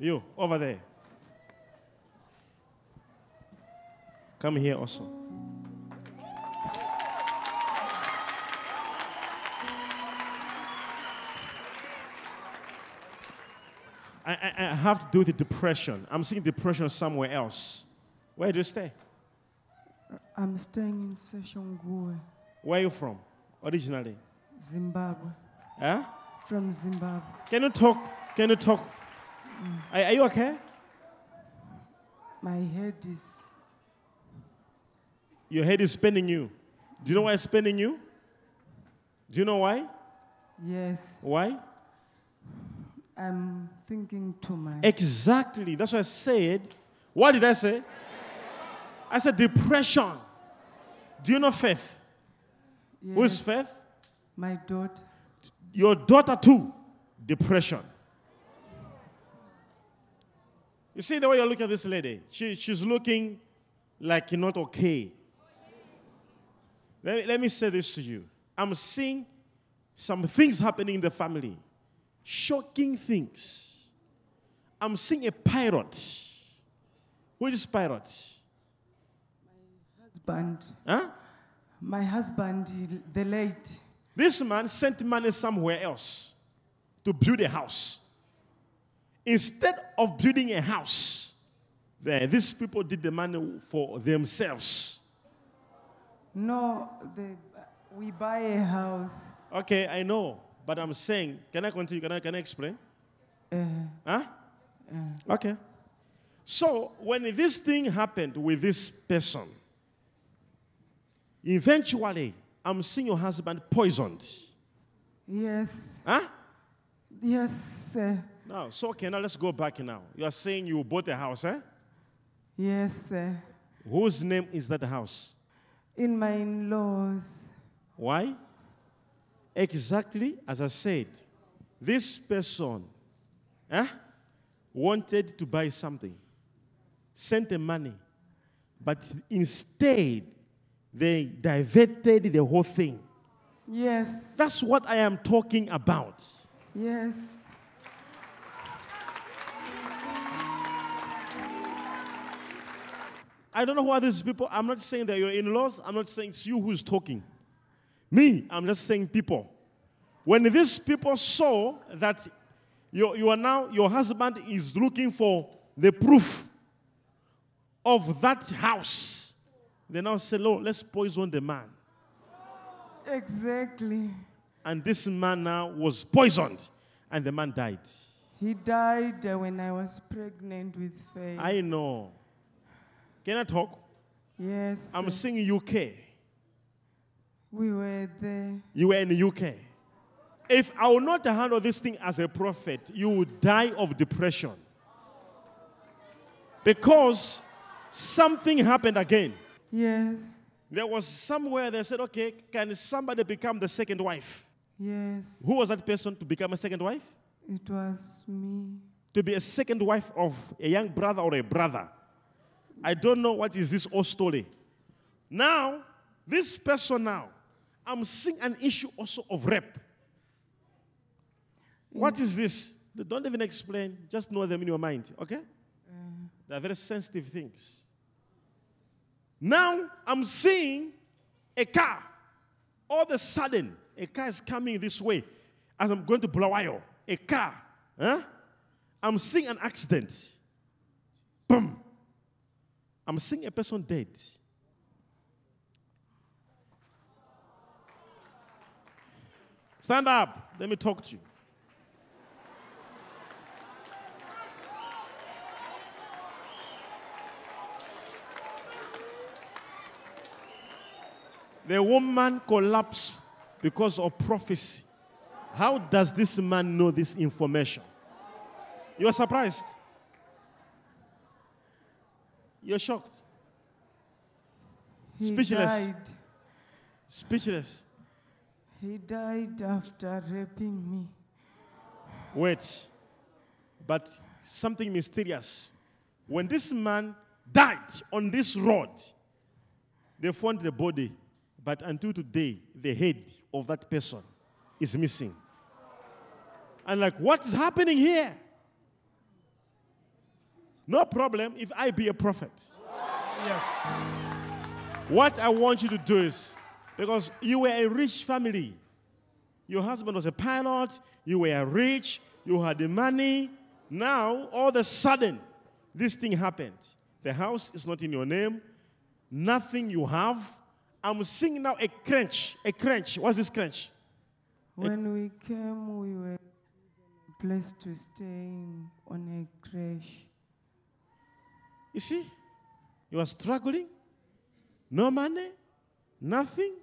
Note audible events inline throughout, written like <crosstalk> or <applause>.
You, over there. Come here also. I, I, I have to do with the depression. I'm seeing depression somewhere else. Where do you stay? I'm staying in Soshanguve, Where are you from originally? Zimbabwe. Huh? From Zimbabwe. Can you talk? Can you talk? Mm. Are, are you okay? My head is Your head is spinning you. Do you know why it's spinning you? Do you know why? yes. Why? I'm thinking too much. Exactly. That's what I said. What did I say? I said depression. Do you know faith? Yes. Who is faith? My daughter. Your daughter too. Depression. You see the way you're looking at this lady? She, she's looking like you're not okay. Let me, let me say this to you. I'm seeing some things happening in the family. Shocking things. I'm seeing a pirate. Who is pirate? My husband. Huh? My husband, he- the late. This man sent money somewhere else to build a house. Instead of building a house, there, these people did the money for themselves. No, the, we buy a house. Okay, I know, but I'm saying, can I continue? Can I, can I explain? Uh, Huh? Okay. So, when this thing happened with this person, eventually, I'm seeing your husband poisoned. yes. Huh? Yes, sir. Now, so okay, now let's go back now. You are saying you bought a house, eh? Yes, sir. Whose name is that house? In my in laws. Why? Exactly as I said, this person eh, wanted to buy something, sent the money, but instead they diverted the whole thing. Yes. That's what I am talking about. Yes. I don't know who are these people. I'm not saying that you're in laws. I'm not saying it's you who's talking. Me, I'm just saying people. When these people saw that you, you are now, your husband is looking for the proof of that house, they now say, Lord, let's poison the man. Exactly. And this man now was poisoned, and the man died. He died when I was pregnant with Faith. I know. Can I talk? yes. I'm sir. saying UK. we were there. You were in the UK. If I will not handle this thing as a prophet, you would die of depression. Because something happened again. Yes. There was somewhere they said, okay, can somebody become the second wife? Yes. Who was that person to become a second wife? It was me. To be a second wife of a young brother or a brother. I don't know what is this old story. Now, this person now, I'm seeing an issue also of rape. What is this? Don't even explain, just know them in your mind, okay? They are very sensitive things. Now I'm seeing a car. All of a sudden, a car is coming this way as I'm going to Bulawayo. A car. Huh? I'm seeing an accident. Boom. I'm seeing a person dead. Stand up. Let me talk to you. The woman collapsed because of prophecy. How does this man know this information? You are surprised. You're shocked. He Speechless. died. Speechless. He died after raping me. Wait. But something mysterious. When this man died on this road, they found the body. But until today, the head of that person is missing. And like, what is happening here? No problem if I be a prophet. Yes. What I want you to do is because you were a rich family, your husband was a pilot, you were rich, you had the money. Now, all of a sudden, this thing happened. The house is not in your name, nothing you have. I'm seeing now a crunch. A crunch. What's this crunch? When we came, we were given a place to stay on a crash. You see, you are struggling, no money, nothing.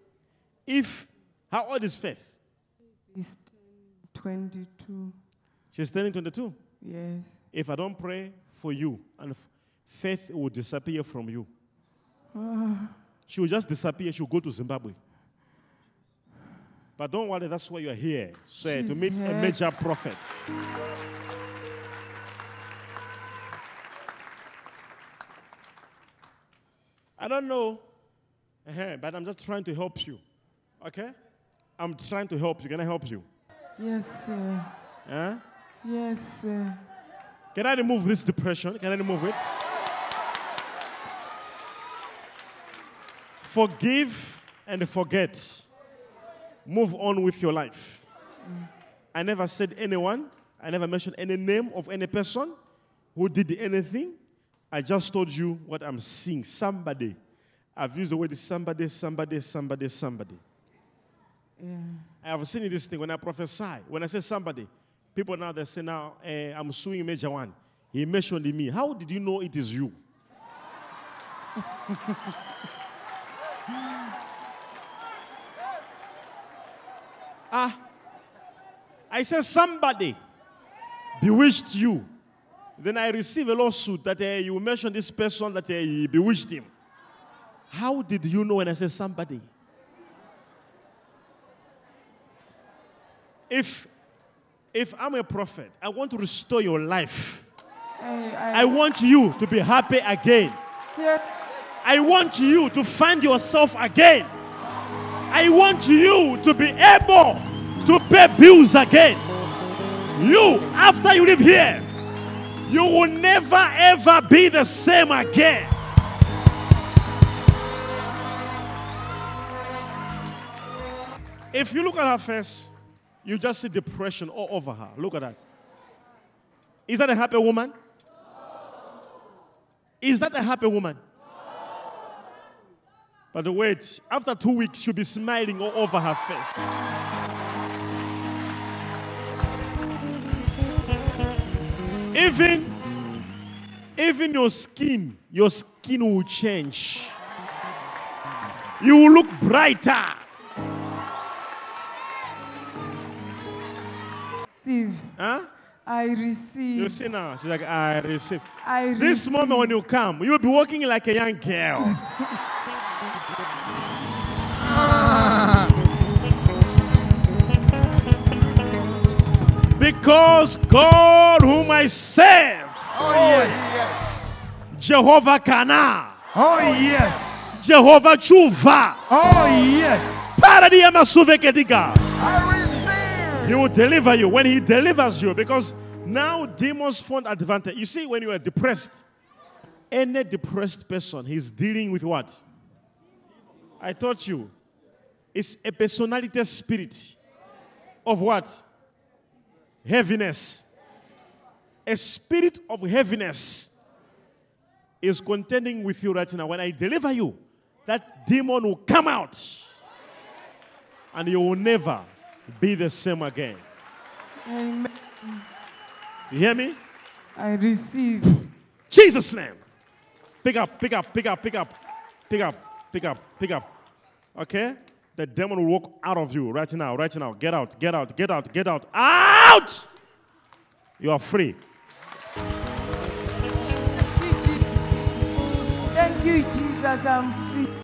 If, how old is Faith? He's 22. She's turning 22. Yes. If I don't pray for you, and Faith will disappear from you. Ah. She will just disappear. She will go to Zimbabwe. But don't worry, that's why you are here. So, to She's meet a major prophet. I don't know, uh but I'm just trying to help you. Okay? I'm trying to help you. Can I help you? Yes, sir. Huh? Yes, sir. Can I remove this depression? Can I remove it? Forgive and forget. Move on with your life. I never said anyone, I never mentioned any name of any person who did anything. I just told you what I'm seeing. Somebody. I've used the word somebody, somebody, somebody, somebody. Yeah. I have seen this thing when I prophesy. When I say somebody, people now they say now eh, I'm suing Major One. He mentioned me. How did you know it is you? <laughs> ah, I said somebody bewitched you. Then I receive a lawsuit that eh, you mentioned this person that eh, he bewitched him. How did you know when I said somebody? If if I'm a prophet, I want to restore your life. I, I I, want you to be happy again. yes, I want you to find yourself again. I want you to be able to pay bills again. You, after you live here, you will never ever be the same again. If you look at her face, you just see depression all over her. Look at that. Is that a happy woman? Is that a happy woman? But wait, after two weeks, she'll be smiling all over her face. Even, even your skin, your skin will change. You will look brighter. Steve, Huh? I receive. You see now, she's like, I receive. I receive. This moment when you come, you'll be walking like a young girl. <laughs> because God, whom I serve, Oh, yes. Jehovah Kana, Oh, yes. Jehovah Chuva, Oh, yes. I. He will deliver you when He delivers you because now demons found advantage. You see, when you are depressed, any depressed person, he's dealing with what? I taught you. It's a personality spirit of what? Heaviness. A spirit of heaviness is contending with you right now. When I deliver you, that demon will come out and you will never be the same again. Amen. You hear me? I receive. Jesus' name. Pick up, pick up, pick up, pick up, pick up, pick up, pick up. Okay? The demon will walk out of you right now, right now. Get out, get out, get out, get out. Out! You are free. Thank you, Jesus. I'm free.